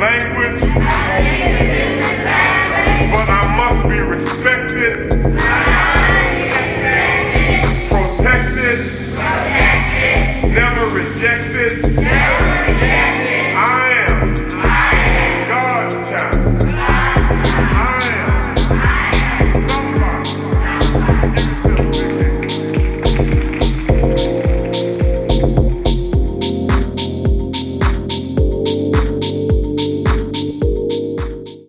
language, but I must be respected, protected, never rejected.